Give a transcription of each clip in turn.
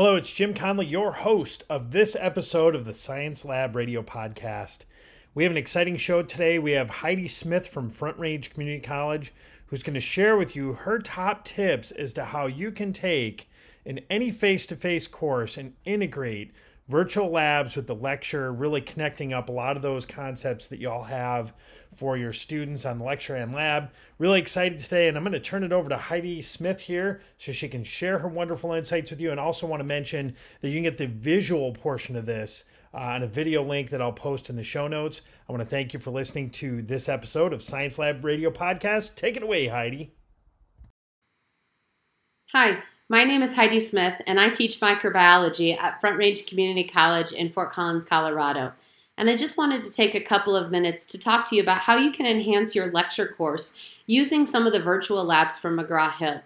Hello, it's Jim Conley, your host of this episode of the Science Lab Radio Podcast. We have an exciting show today. We have Heidi Smith from Front Range Community College who's going to share with you her top tips as to how you can take in any face to face course and integrate virtual labs with the lecture, really connecting up a lot of those concepts that you all have for your students on the lecture and lab. Really excited today, and I'm going to turn it over to Heidi Smith here so she can share her wonderful insights with you. And also want to mention that you can get the visual portion of this uh, on a video link that I'll post in the show notes. I want to thank you for listening to this episode of Science Lab Radio Podcast. Take it away, Heidi. Hi, my name is Heidi Smith, and I teach microbiology at Front Range Community College in Fort Collins, Colorado. And I just wanted to take a couple of minutes to talk to you about how you can enhance your lecture course using some of the virtual labs from McGraw Hill.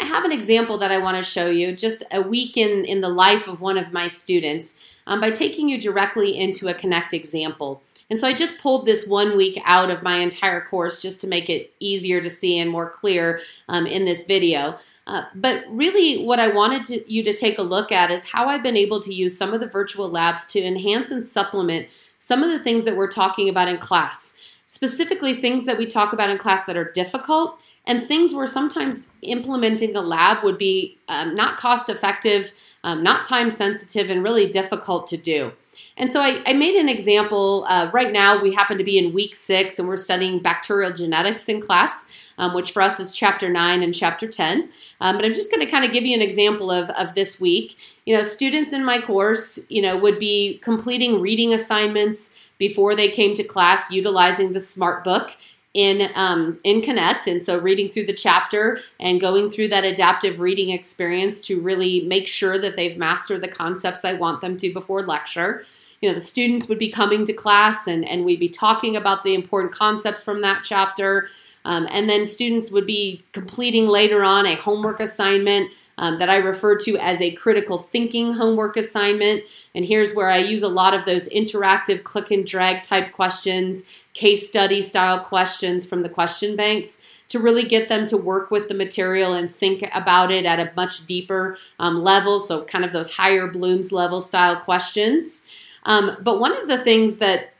I have an example that I want to show you, just a week in, in the life of one of my students, um, by taking you directly into a Connect example. And so I just pulled this one week out of my entire course just to make it easier to see and more clear um, in this video. Uh, but really, what I wanted to, you to take a look at is how I've been able to use some of the virtual labs to enhance and supplement some of the things that we're talking about in class. Specifically, things that we talk about in class that are difficult and things where sometimes implementing a lab would be um, not cost effective, um, not time sensitive, and really difficult to do. And so I, I made an example. Uh, right now, we happen to be in week six and we're studying bacterial genetics in class, um, which for us is chapter nine and chapter 10. Um, but I'm just going to kind of give you an example of, of this week. You know, students in my course, you know, would be completing reading assignments before they came to class utilizing the smart book in um, in Connect, and so reading through the chapter and going through that adaptive reading experience to really make sure that they've mastered the concepts I want them to before lecture. You know, the students would be coming to class, and and we'd be talking about the important concepts from that chapter. Um, and then students would be completing later on a homework assignment um, that I refer to as a critical thinking homework assignment. And here's where I use a lot of those interactive click and drag type questions, case study style questions from the question banks to really get them to work with the material and think about it at a much deeper um, level. So, kind of those higher Bloom's level style questions. Um, but one of the things that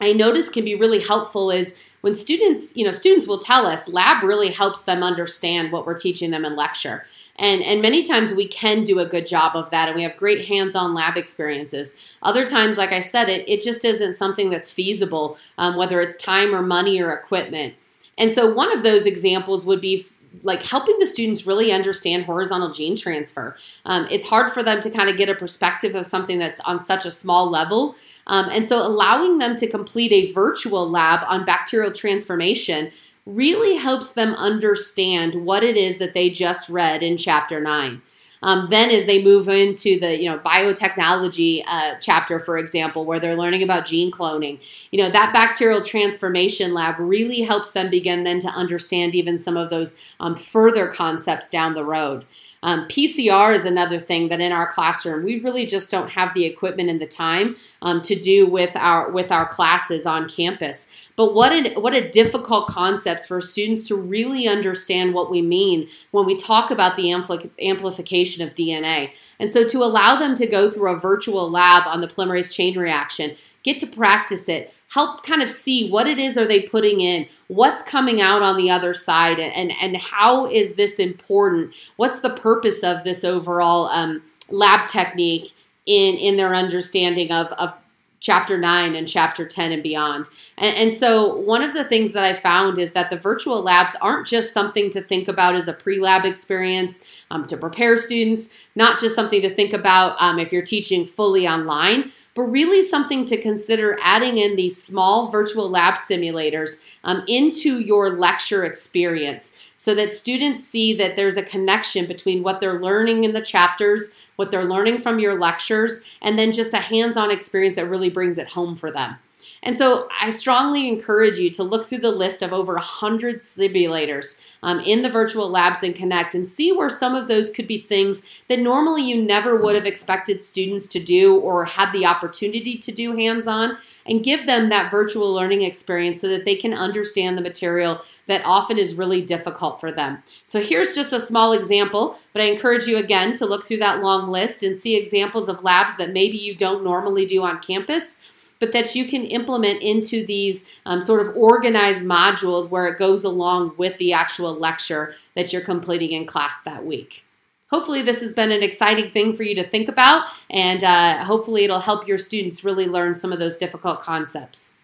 I notice can be really helpful is when students, you know, students will tell us lab really helps them understand what we're teaching them in lecture. And, and many times we can do a good job of that and we have great hands-on lab experiences other times like i said it, it just isn't something that's feasible um, whether it's time or money or equipment and so one of those examples would be like helping the students really understand horizontal gene transfer um, it's hard for them to kind of get a perspective of something that's on such a small level um, and so allowing them to complete a virtual lab on bacterial transformation really helps them understand what it is that they just read in chapter 9. Um, then, as they move into the you know biotechnology uh, chapter, for example, where they're learning about gene cloning, you know that bacterial transformation lab really helps them begin then to understand even some of those um, further concepts down the road. Um, PCR is another thing that in our classroom we really just don't have the equipment and the time um, to do with our with our classes on campus. But what a what a difficult concepts for students to really understand what we mean when we talk about the ampli- amplification of DNA. And so to allow them to go through a virtual lab on the polymerase chain reaction, get to practice it, help kind of see what it is are they putting in what's coming out on the other side and and, and how is this important what's the purpose of this overall um, lab technique in in their understanding of of chapter 9 and chapter 10 and beyond. And, and, so, one of the things that I found is that the virtual labs aren't just something to think about as a pre lab experience um, to prepare students, not just something to think about um, if you're teaching fully online, but really something to consider adding in these small virtual lab simulators um, into your lecture experience so that students see that there's a connection between what they're learning in the chapters, what they're learning from your lectures, and then just a hands on experience that really brings it home for them. And so I strongly encourage you to look through the list of over 100 simulators um, in the virtual labs and Connect and see where some of those could be things that normally you never would have expected students to do or had the opportunity to do hands on and give them that virtual learning experience so that they can understand the material that often is really difficult for them. So here's just a small example, but I encourage you again to look through that long list and see examples of labs that maybe you don't normally do on campus but that you can implement into these um, sort of organized modules where it goes along with the actual lecture that you're completing in class that week. Hopefully, this has been an exciting thing for you to think about, and uh, hopefully, it'll help your students really learn some of those difficult concepts.